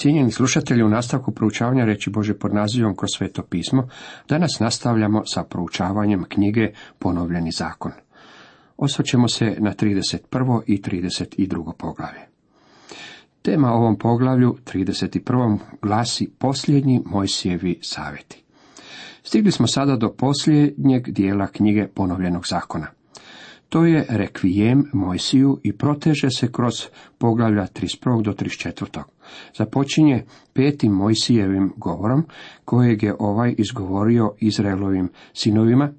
Cijenjeni slušatelji, u nastavku proučavanja reći Bože pod nazivom kroz sveto pismo, danas nastavljamo sa proučavanjem knjige Ponovljeni zakon. Osvrćemo se na 31. i 32. poglavlje. Tema ovom poglavlju 31. glasi posljednji Mojsijevi savjeti. Stigli smo sada do posljednjeg dijela knjige Ponovljenog zakona. To je rekvijem Mojsiju i proteže se kroz poglavlja 31. do 34. Započinje petim Mojsijevim govorom, kojeg je ovaj izgovorio Izraelovim sinovima,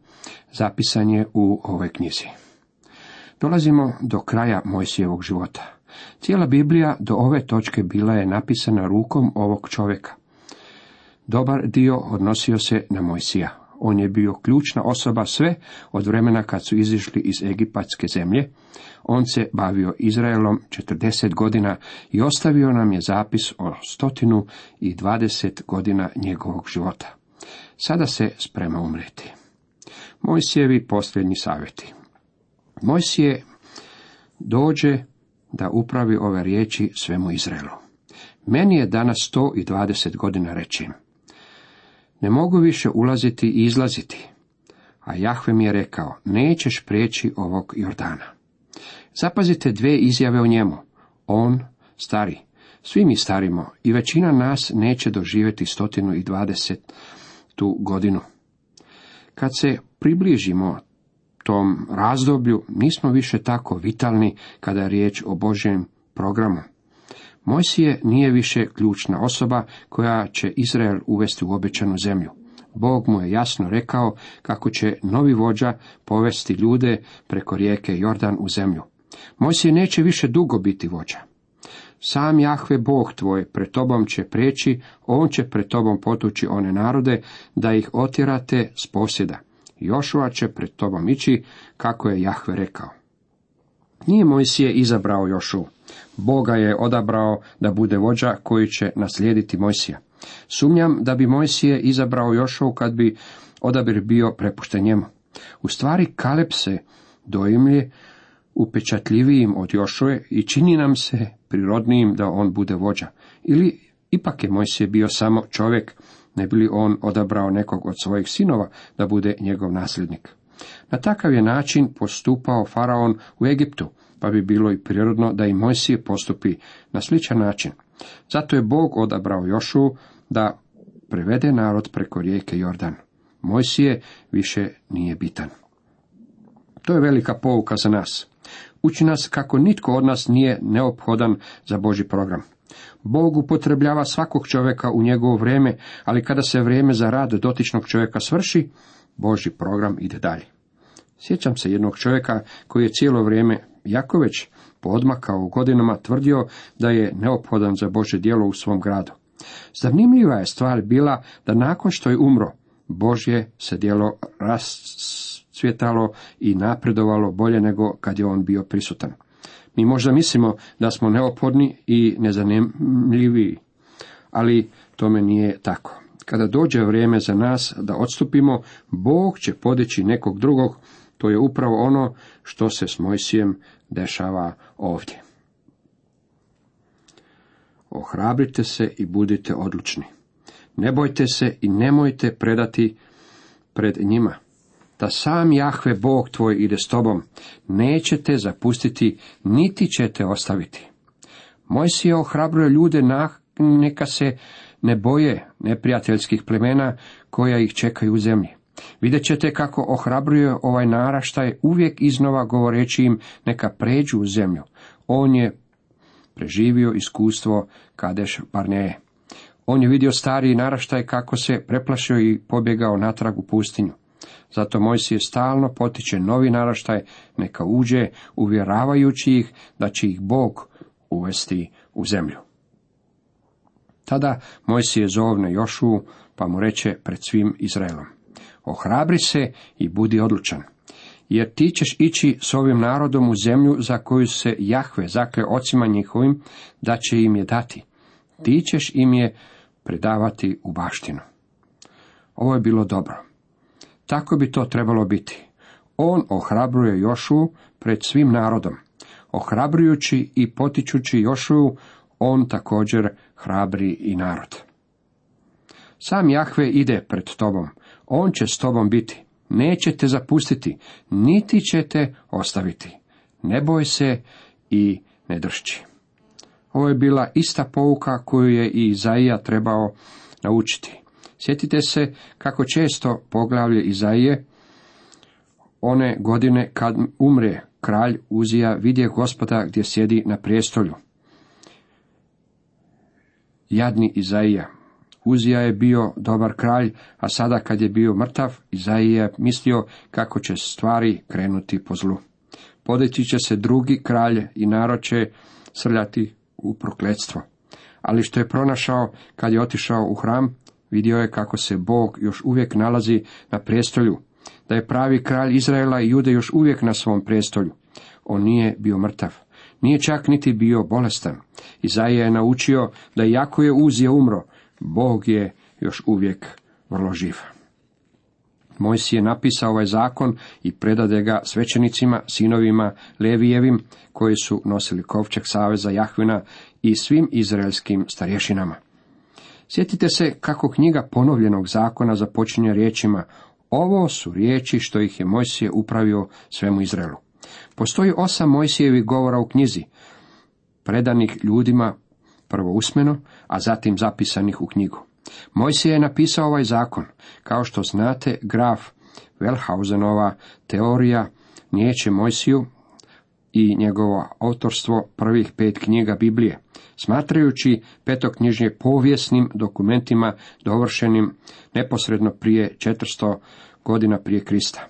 zapisan je u ovoj knjizi. Dolazimo do kraja Mojsijevog života. Cijela Biblija do ove točke bila je napisana rukom ovog čovjeka. Dobar dio odnosio se na Mojsija. On je bio ključna osoba sve od vremena kad su izišli iz Egipatske zemlje. On se bavio Izraelom 40 godina i ostavio nam je zapis o stotinu i dvadeset godina njegovog života. Sada se sprema umreti. Mojsijevi posljednji savjeti. Mojsije dođe da upravi ove riječi svemu Izraelu. Meni je danas sto i dvadeset godina rečim. Ne mogu više ulaziti i izlaziti. A Jahve mi je rekao, nećeš prijeći ovog Jordana. Zapazite dve izjave o njemu. On, stari, svi mi starimo i većina nas neće doživjeti stotinu i dvadeset tu godinu. Kad se približimo tom razdoblju, nismo više tako vitalni kada je riječ o Božjem programu. Mojsije nije više ključna osoba koja će Izrael uvesti u obećanu zemlju. Bog mu je jasno rekao kako će novi vođa povesti ljude preko rijeke Jordan u zemlju. Mojsije neće više dugo biti vođa. Sam Jahve Bog tvoj pred tobom će preći, on će pred tobom potući one narode, da ih otjerate s posjeda. Jošua će pred tobom ići, kako je Jahve rekao. Nije Mojsije izabrao Jošu. Boga je odabrao da bude vođa koji će naslijediti Mojsija. Sumnjam da bi Mojsije izabrao Jošovu kad bi odabir bio prepušten njemu. U stvari Kaleb se dojmlje upečatljivijim od Jošove i čini nam se prirodnijim da on bude vođa. Ili ipak je Mojsije bio samo čovjek, ne bi li on odabrao nekog od svojih sinova da bude njegov nasljednik. Na takav je način postupao faraon u Egiptu, pa bi bilo i prirodno da i Mojsije postupi na sličan način. Zato je Bog odabrao Jošu da prevede narod preko rijeke Jordan. Mojsije više nije bitan. To je velika pouka za nas. Uči nas kako nitko od nas nije neophodan za Boži program. Bog upotrebljava svakog čovjeka u njegovo vrijeme, ali kada se vrijeme za rad dotičnog čovjeka svrši, Boži program ide dalje. Sjećam se jednog čovjeka koji je cijelo vrijeme, jako već podmakao u godinama, tvrdio da je neophodan za Bože djelo u svom gradu. Zanimljiva je stvar bila da nakon što je umro, Božje se djelo rascvjetalo i napredovalo bolje nego kad je on bio prisutan. Mi možda mislimo da smo neophodni i nezanimljiviji, ali tome nije tako. Kada dođe vrijeme za nas da odstupimo, Bog će podići nekog drugog, to je upravo ono što se s Mojsijem dešava ovdje. Ohrabrite se i budite odlučni. Ne bojte se i nemojte predati pred njima. Da sam Jahve Bog tvoj ide s tobom, nećete zapustiti, niti ćete ostaviti. Moj si ohrabruje ljude na, neka se ne boje neprijateljskih plemena koja ih čekaju u zemlji. Vidjet ćete kako ohrabruje ovaj naraštaj uvijek iznova govoreći im neka pređu u zemlju. On je preživio iskustvo Kadeš Barneje. On je vidio stariji naraštaj kako se preplašio i pobjegao natrag u pustinju. Zato Mojsije stalno potiče novi naraštaj, neka uđe, uvjeravajući ih da će ih Bog uvesti u zemlju. Tada Mojsije zovne Jošu, pa mu reče pred svim Izraelom. Ohrabri se i budi odlučan, jer ti ćeš ići s ovim narodom u zemlju za koju se Jahve zakle ocima njihovim, da će im je dati. Ti ćeš im je predavati u baštinu. Ovo je bilo dobro. Tako bi to trebalo biti. On ohrabruje Jošu pred svim narodom. Ohrabrujući i potičući Jošu, on također hrabri i narod. Sam Jahve ide pred tobom, on će s tobom biti, neće te zapustiti, niti će te ostaviti. Ne boj se i ne dršći. Ovo je bila ista pouka koju je i Izaija trebao naučiti. Sjetite se kako često poglavlje Izaije one godine kad umre kralj Uzija vidje gospoda gdje sjedi na prijestolju. Jadni Izaija. Uzija je bio dobar kralj, a sada kad je bio mrtav, Izaija mislio kako će stvari krenuti po zlu. Podići će se drugi kralj i narod će srljati u prokletstvo. Ali što je pronašao kad je otišao u hram, vidio je kako se Bog još uvijek nalazi na prijestolju, da je pravi kralj Izraela i Jude još uvijek na svom prijestolju. On nije bio mrtav, nije čak niti bio bolestan. Izaija je naučio da iako je Uzije umro, Bog je još uvijek vrlo živ. Mojsije je napisao ovaj zakon i predade ga svećenicima, sinovima Levijevim, koji su nosili kovčeg saveza Jahvina i svim izraelskim starješinama. Sjetite se kako knjiga ponovljenog zakona započinje riječima ovo su riječi što ih je Mojsije upravio svemu Izraelu. Postoji osam Mojsijevih govora u knjizi, predanih ljudima prvo usmeno, a zatim zapisanih u knjigu. Mojsije je napisao ovaj zakon. Kao što znate, graf Wellhausenova teorija nijeće Mojsiju i njegovo autorstvo prvih pet knjiga Biblije, smatrajući petoknjižnje povijesnim dokumentima dovršenim neposredno prije 400 godina prije Krista.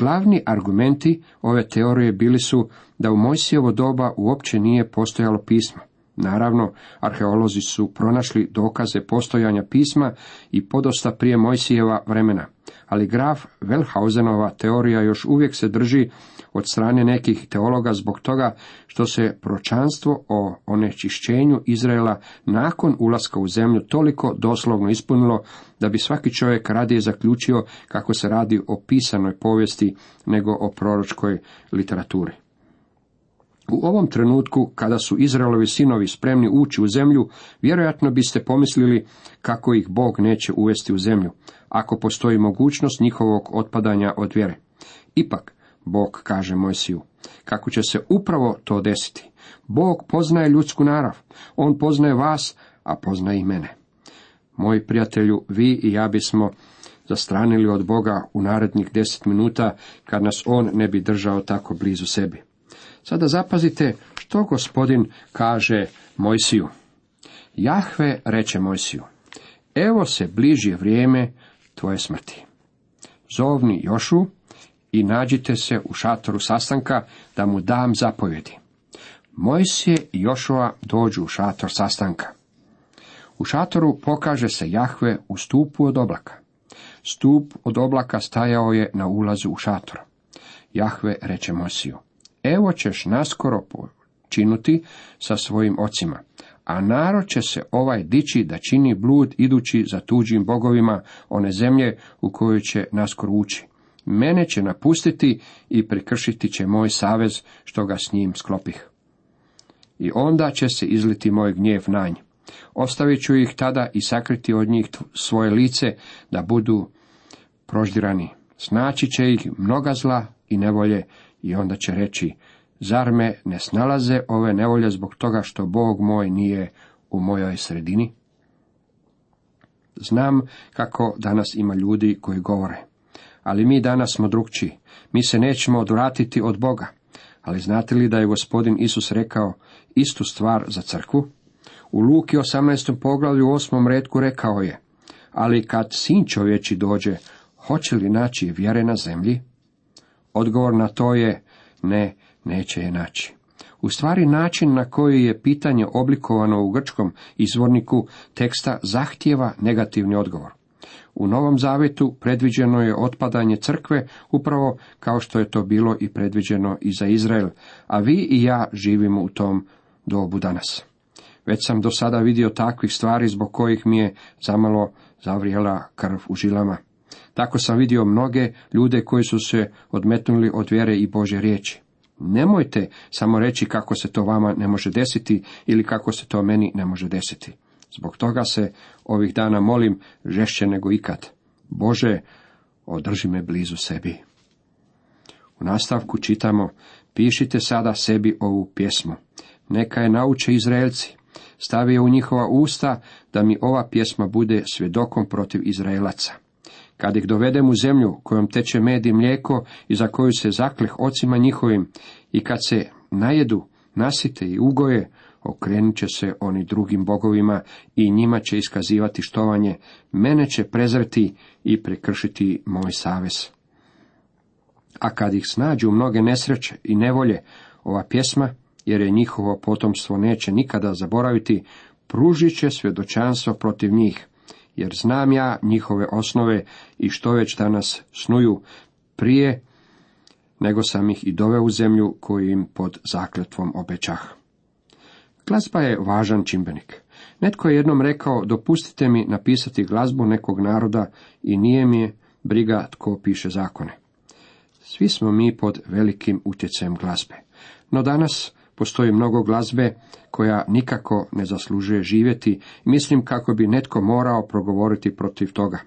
Glavni argumenti ove teorije bili su da u Mojsijevo doba uopće nije postojalo pismo. Naravno, arheolozi su pronašli dokaze postojanja pisma i podosta prije Mojsijeva vremena, ali graf Wellhausenova teorija još uvijek se drži od strane nekih teologa zbog toga što se pročanstvo o onečišćenju Izraela nakon ulaska u zemlju toliko doslovno ispunilo da bi svaki čovjek radije zaključio kako se radi o pisanoj povijesti nego o proročkoj literaturi. U ovom trenutku, kada su Izraelovi sinovi spremni ući u zemlju, vjerojatno biste pomislili kako ih Bog neće uvesti u zemlju, ako postoji mogućnost njihovog otpadanja od vjere. Ipak, Bog kaže Mojsiju, kako će se upravo to desiti. Bog poznaje ljudsku narav, On poznaje vas, a poznaje i mene. Moji prijatelju, vi i ja bismo zastranili od Boga u narednih deset minuta, kad nas On ne bi držao tako blizu sebi. Sada zapazite što gospodin kaže Mojsiju. Jahve reče Mojsiju, evo se bliži vrijeme tvoje smrti. Zovni Jošu i nađite se u šatoru sastanka da mu dam zapovjedi. Mojsije i Jošova dođu u šator sastanka. U šatoru pokaže se Jahve u stupu od oblaka. Stup od oblaka stajao je na ulazu u šator. Jahve reče Mojsiju, evo ćeš naskoro počinuti sa svojim ocima, a narod će se ovaj dići da čini blud idući za tuđim bogovima one zemlje u koju će naskoro ući. Mene će napustiti i prekršiti će moj savez što ga s njim sklopih. I onda će se izliti moj gnjev na nj. Ostavit ću ih tada i sakriti od njih svoje lice da budu proždirani. Snaći će ih mnoga zla i nevolje i onda će reći, zar me ne snalaze ove nevolje zbog toga što Bog moj nije u mojoj sredini? Znam kako danas ima ljudi koji govore, ali mi danas smo drugčiji, mi se nećemo odvratiti od Boga. Ali znate li da je gospodin Isus rekao istu stvar za crkvu? U Luki 18. poglavlju u 8. redku rekao je, ali kad sin čovječi dođe, hoće li naći vjere na zemlji? Odgovor na to je ne, neće je naći. U stvari način na koji je pitanje oblikovano u grčkom izvorniku teksta zahtjeva negativni odgovor. U Novom Zavetu predviđeno je otpadanje crkve upravo kao što je to bilo i predviđeno i za Izrael, a vi i ja živimo u tom dobu danas. Već sam do sada vidio takvih stvari zbog kojih mi je zamalo zavrijela krv u žilama. Tako sam vidio mnoge ljude koji su se odmetnuli od vjere i Bože riječi. Nemojte samo reći kako se to vama ne može desiti ili kako se to meni ne može desiti. Zbog toga se ovih dana molim žešće nego ikad. Bože, održi me blizu sebi. U nastavku čitamo, pišite sada sebi ovu pjesmu. Neka je nauče Izraelci. Stavi je u njihova usta da mi ova pjesma bude svjedokom protiv Izraelaca. Kad ih dovedem u zemlju kojom teče med i mlijeko i za koju se zakleh ocima njihovim i kad se najedu, nasite i ugoje, okrenut će se oni drugim bogovima i njima će iskazivati štovanje, mene će prezreti i prekršiti moj savez. A kad ih snađu mnoge nesreće i nevolje, ova pjesma, jer je njihovo potomstvo neće nikada zaboraviti, pružit će svjedočanstvo protiv njih, jer znam ja njihove osnove i što već danas snuju prije nego sam ih i doveo u zemlju koju im pod zakletvom obećah. Glazba je važan čimbenik. Netko je jednom rekao, dopustite mi napisati glazbu nekog naroda i nije mi je briga tko piše zakone. Svi smo mi pod velikim utjecajem glazbe. No danas postoji mnogo glazbe koja nikako ne zaslužuje živjeti, mislim kako bi netko morao progovoriti protiv toga.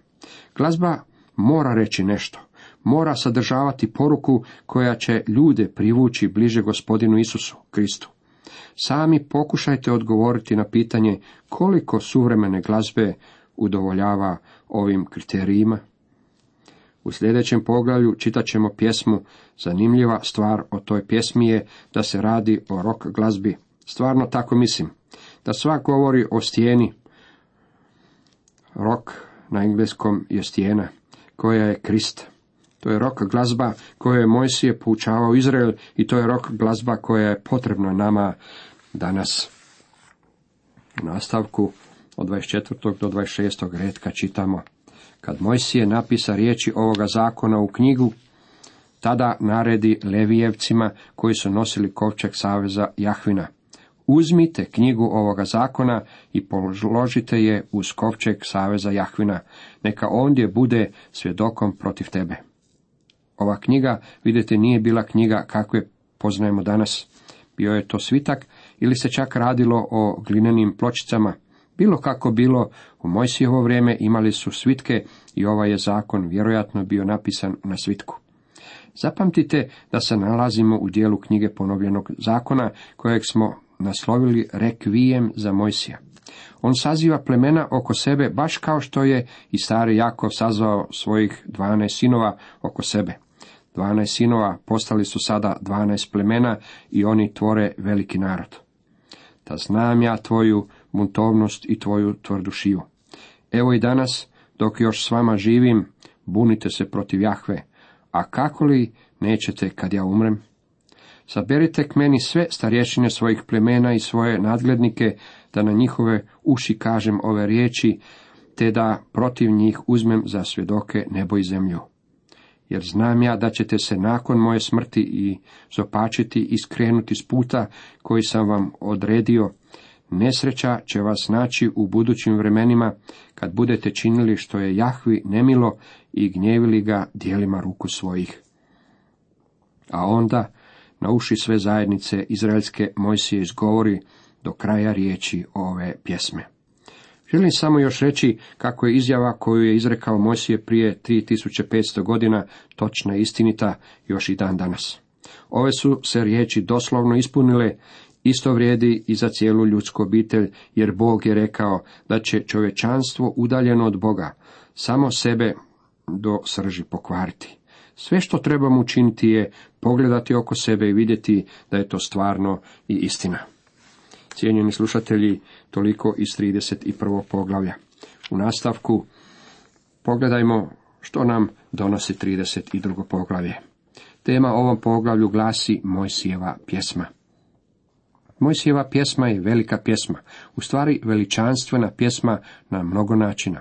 Glazba mora reći nešto, mora sadržavati poruku koja će ljude privući bliže gospodinu Isusu, Kristu. Sami pokušajte odgovoriti na pitanje koliko suvremene glazbe udovoljava ovim kriterijima. U sljedećem poglavlju čitat ćemo pjesmu. Zanimljiva stvar o toj pjesmi je da se radi o rock glazbi. Stvarno tako mislim. Da svak govori o stijeni. Rok na engleskom je stijena, koja je Krist. To je rok glazba koju je Mojsije poučavao Izrael i to je rok glazba koja je potrebna nama danas. U nastavku od 24. do 26. redka čitamo. Kad Mojsije napisa riječi ovoga zakona u knjigu, tada naredi Levijevcima koji su nosili kovčeg saveza Jahvina. Uzmite knjigu ovoga zakona i položite je uz kovčeg saveza Jahvina, neka ondje bude svjedokom protiv tebe. Ova knjiga, vidite, nije bila knjiga kakve poznajemo danas. Bio je to svitak ili se čak radilo o glinenim pločicama. Bilo kako bilo, u Mojsijevo vrijeme imali su svitke i ovaj je zakon vjerojatno bio napisan na svitku. Zapamtite da se nalazimo u dijelu knjige ponovljenog zakona kojeg smo naslovili rekvijem za Mojsija. On saziva plemena oko sebe baš kao što je i stari Jakov sazvao svojih dvanaest sinova oko sebe. Dvanaest sinova postali su sada dvanaest plemena i oni tvore veliki narod. Da znam ja tvoju buntovnost i tvoju tvrdušiju. Evo i danas, dok još s vama živim, bunite se protiv Jahve, a kako li nećete kad ja umrem? Saberite k meni sve starješine svojih plemena i svoje nadglednike, da na njihove uši kažem ove riječi, te da protiv njih uzmem za svjedoke nebo i zemlju. Jer znam ja da ćete se nakon moje smrti i zopačiti i skrenuti s puta koji sam vam odredio, Nesreća će vas naći u budućim vremenima, kad budete činili što je Jahvi nemilo i gnjevili ga dijelima ruku svojih. A onda, na uši sve zajednice izraelske Mojsije izgovori do kraja riječi ove pjesme. Želim samo još reći kako je izjava koju je izrekao Mojsije prije 3500 godina točna istinita još i dan danas. Ove su se riječi doslovno ispunile Isto vrijedi i za cijelu ljudsku obitelj, jer Bog je rekao da će čovječanstvo udaljeno od Boga samo sebe do srži pokvariti. Sve što trebamo učiniti je pogledati oko sebe i vidjeti da je to stvarno i istina. Cijenjeni slušatelji, toliko iz 31. poglavlja. U nastavku pogledajmo što nam donosi 32. poglavlje. Tema ovom poglavlju glasi Mojsijeva pjesma. Mojsijeva pjesma je velika pjesma, u stvari veličanstvena pjesma na mnogo načina.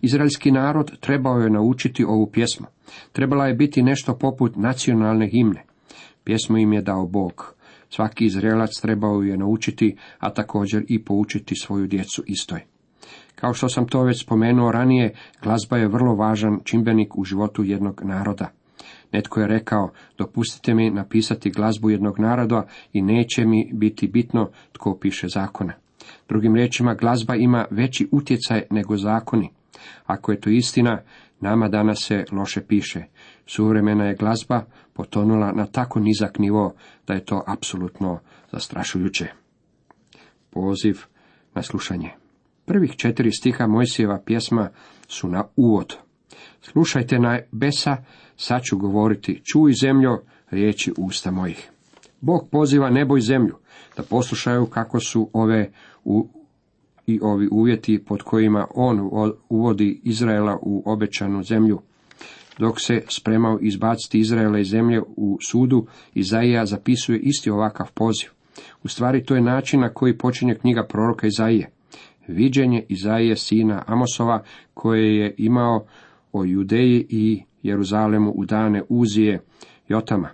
Izraelski narod trebao je naučiti ovu pjesmu. Trebala je biti nešto poput nacionalne himne. Pjesmu im je dao Bog. Svaki Izraelac trebao je naučiti, a također i poučiti svoju djecu istoj. Kao što sam to već spomenuo ranije, glazba je vrlo važan čimbenik u životu jednog naroda. Netko je rekao, dopustite mi napisati glazbu jednog naroda i neće mi biti bitno tko piše zakone. Drugim riječima, glazba ima veći utjecaj nego zakoni. Ako je to istina, nama danas se loše piše. Suvremena je glazba potonula na tako nizak nivo da je to apsolutno zastrašujuće. Poziv na slušanje. Prvih četiri stiha Mojsijeva pjesma su na uvod. Slušajte na besa, sad ću govoriti, čuj zemljo, riječi usta mojih. Bog poziva nebo i zemlju da poslušaju kako su ove u, i ovi uvjeti pod kojima on uvodi Izraela u obećanu zemlju. Dok se spremao izbaciti Izraela iz zemlje u sudu, Izaija zapisuje isti ovakav poziv. U stvari to je način na koji počinje knjiga proroka Izaije. Viđenje Izaije sina Amosova koje je imao o Judeji i Jeruzalemu u dane Uzije, Jotama,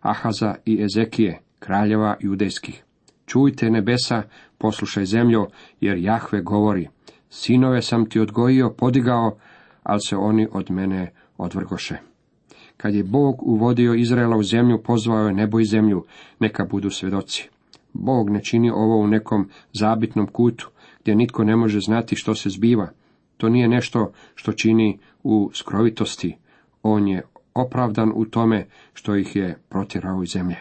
Ahaza i Ezekije, kraljeva judejskih. Čujte nebesa, poslušaj zemljo, jer Jahve govori, sinove sam ti odgojio, podigao, ali se oni od mene odvrgoše. Kad je Bog uvodio Izraela u zemlju, pozvao je nebo i zemlju, neka budu svedoci. Bog ne čini ovo u nekom zabitnom kutu, gdje nitko ne može znati što se zbiva. To nije nešto što čini u skrovitosti. On je opravdan u tome što ih je protjerao iz zemlje.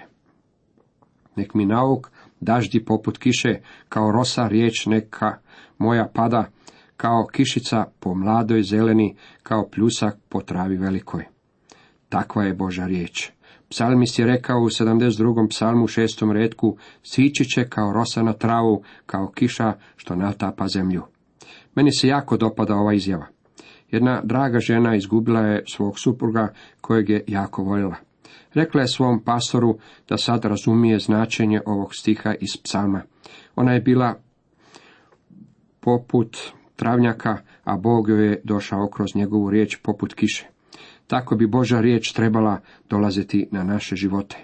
Nek mi nauk daždi poput kiše, kao rosa riječ neka moja pada, kao kišica po mladoj zeleni, kao pljusak po travi velikoj. Takva je Boža riječ. Psalmist je rekao u 72. psalmu u šestom redku, svići će kao rosa na travu, kao kiša što natapa zemlju. Meni se jako dopada ova izjava. Jedna draga žena izgubila je svog supruga kojeg je jako voljela. Rekla je svom pastoru da sad razumije značenje ovog stiha iz psalma. Ona je bila poput travnjaka, a Bog joj je došao kroz njegovu riječ poput kiše. Tako bi Boža riječ trebala dolaziti na naše živote.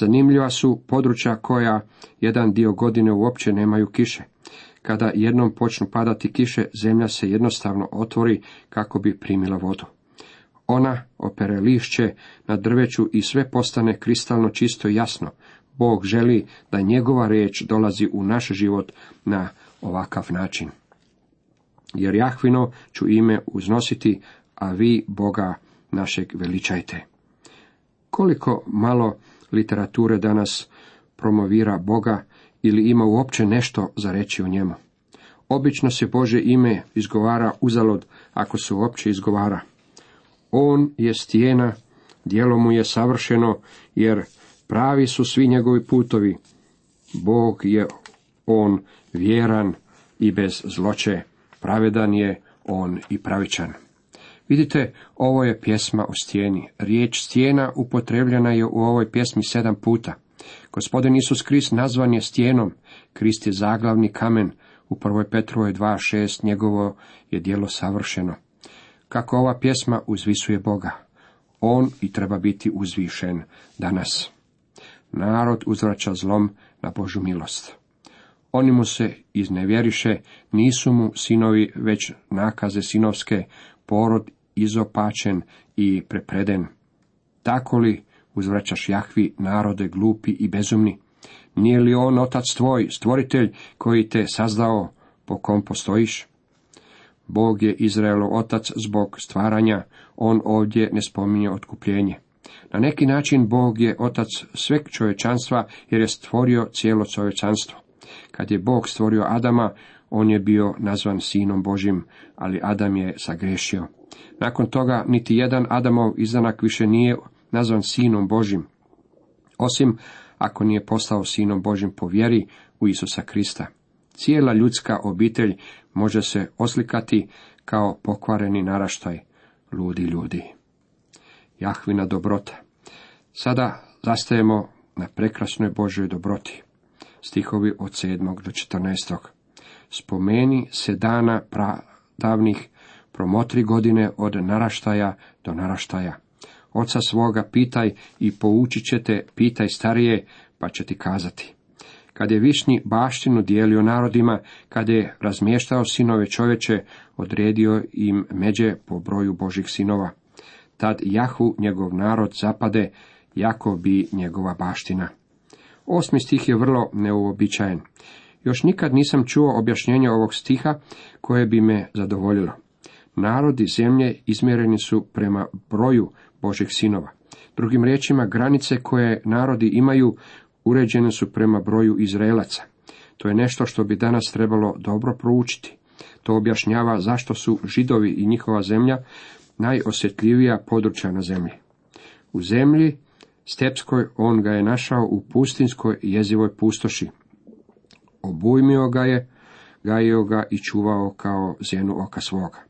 Zanimljiva su područja koja jedan dio godine uopće nemaju kiše. Kada jednom počnu padati kiše, zemlja se jednostavno otvori kako bi primila vodu. Ona opere lišće na drveću i sve postane kristalno čisto i jasno. Bog želi da njegova riječ dolazi u naš život na ovakav način. Jer Jahvino ću ime uznositi, a vi Boga našeg veličajte. Koliko malo literature danas promovira Boga ili ima uopće nešto za reći o njemu. Obično se Bože ime izgovara uzalod ako se uopće izgovara. On je stijena, djelo mu je savršeno, jer pravi su svi njegovi putovi. Bog je on vjeran i bez zloće, pravedan je on i pravičan. Vidite, ovo je pjesma o stijeni. Riječ stijena upotrebljena je u ovoj pjesmi sedam puta. Gospodin Isus Krist nazvan je stijenom. Krist je zaglavni kamen. U prvoj Petrovoj 2.6 njegovo je dijelo savršeno. Kako ova pjesma uzvisuje Boga. On i treba biti uzvišen danas. Narod uzvraća zlom na Božu milost. Oni mu se iznevjeriše, nisu mu sinovi, već nakaze sinovske, porod izopačen i prepreden. Tako li uzvraćaš Jahvi narode glupi i bezumni? Nije li on otac tvoj, stvoritelj, koji te sazdao, po kom postojiš? Bog je Izraelo otac zbog stvaranja, on ovdje ne spominje otkupljenje. Na neki način Bog je otac sveg čovječanstva jer je stvorio cijelo čovječanstvo. Kad je Bog stvorio Adama, on je bio nazvan sinom Božim, ali Adam je sagrešio. Nakon toga niti jedan Adamov izdanak više nije nazvan sinom Božim, osim ako nije postao sinom Božim po vjeri u Isusa Krista. Cijela ljudska obitelj može se oslikati kao pokvareni naraštaj, ludi ljudi. Jahvina dobrota. Davno zastajemo na prekrasnoj Božoj dobroti. Stihovi od 7. do 14. Spomeni se dana pradavnih, promotri godine od naraštaja do naraštaja. Oca svoga pitaj i poučit ćete, pitaj starije, pa će ti kazati. Kad je višnji baštinu dijelio narodima, kad je razmještao sinove čovječe, odredio im međe po broju Božih sinova. Tad Jahu njegov narod zapade, jako bi njegova baština. Osmi stih je vrlo neuobičajen. Još nikad nisam čuo objašnjenje ovog stiha koje bi me zadovoljilo. Narodi zemlje izmjereni su prema broju Božih sinova. Drugim riječima, granice koje narodi imaju uređene su prema broju Izraelaca. To je nešto što bi danas trebalo dobro proučiti. To objašnjava zašto su židovi i njihova zemlja najosjetljivija područja na zemlji. U zemlji stepskoj on ga je našao u pustinskoj jezivoj pustoši. Obujmio ga je, gajio ga i čuvao kao zjenu oka svoga.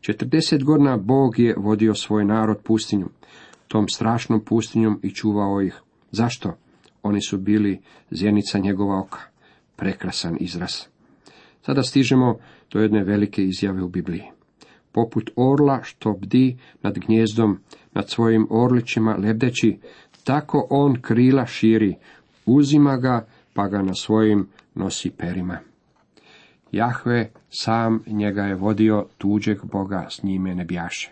Četrdeset godina Bog je vodio svoj narod pustinjom, tom strašnom pustinjom i čuvao ih. Zašto? Oni su bili zjenica njegova oka. Prekrasan izraz. Sada stižemo do jedne velike izjave u Bibliji. Poput orla što bdi nad gnjezdom, nad svojim orlićima lebdeći, tako on krila širi, uzima ga, pa ga na svojim nosi perima. Jahve sam njega je vodio, tuđeg Boga s njime ne bjaše.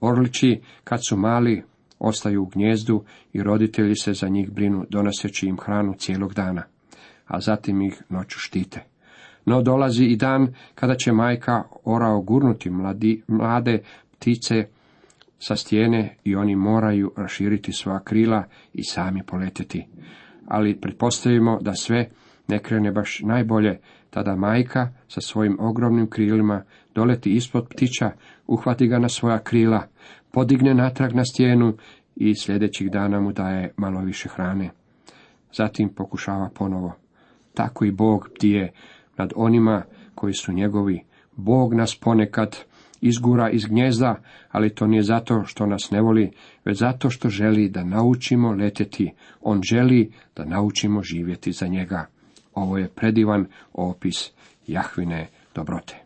Orlići, kad su mali, ostaju u gnjezdu i roditelji se za njih brinu, donoseći im hranu cijelog dana, a zatim ih noću štite. No dolazi i dan kada će majka orao gurnuti mladi, mlade ptice sa stijene i oni moraju raširiti svoja krila i sami poleteti. Ali pretpostavimo da sve ne krene baš najbolje, tada majka sa svojim ogromnim krilima doleti ispod ptića, uhvati ga na svoja krila, podigne natrag na stijenu i sljedećih dana mu daje malo više hrane. Zatim pokušava ponovo. Tako i Bog bdije nad onima koji su njegovi. Bog nas ponekad izgura iz gnjezda, ali to nije zato što nas ne voli, već zato što želi da naučimo letjeti. On želi da naučimo živjeti za njega. Ovo je predivan opis Jahvine dobrote.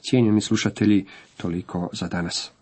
Cijenjeni slušatelji, toliko za danas.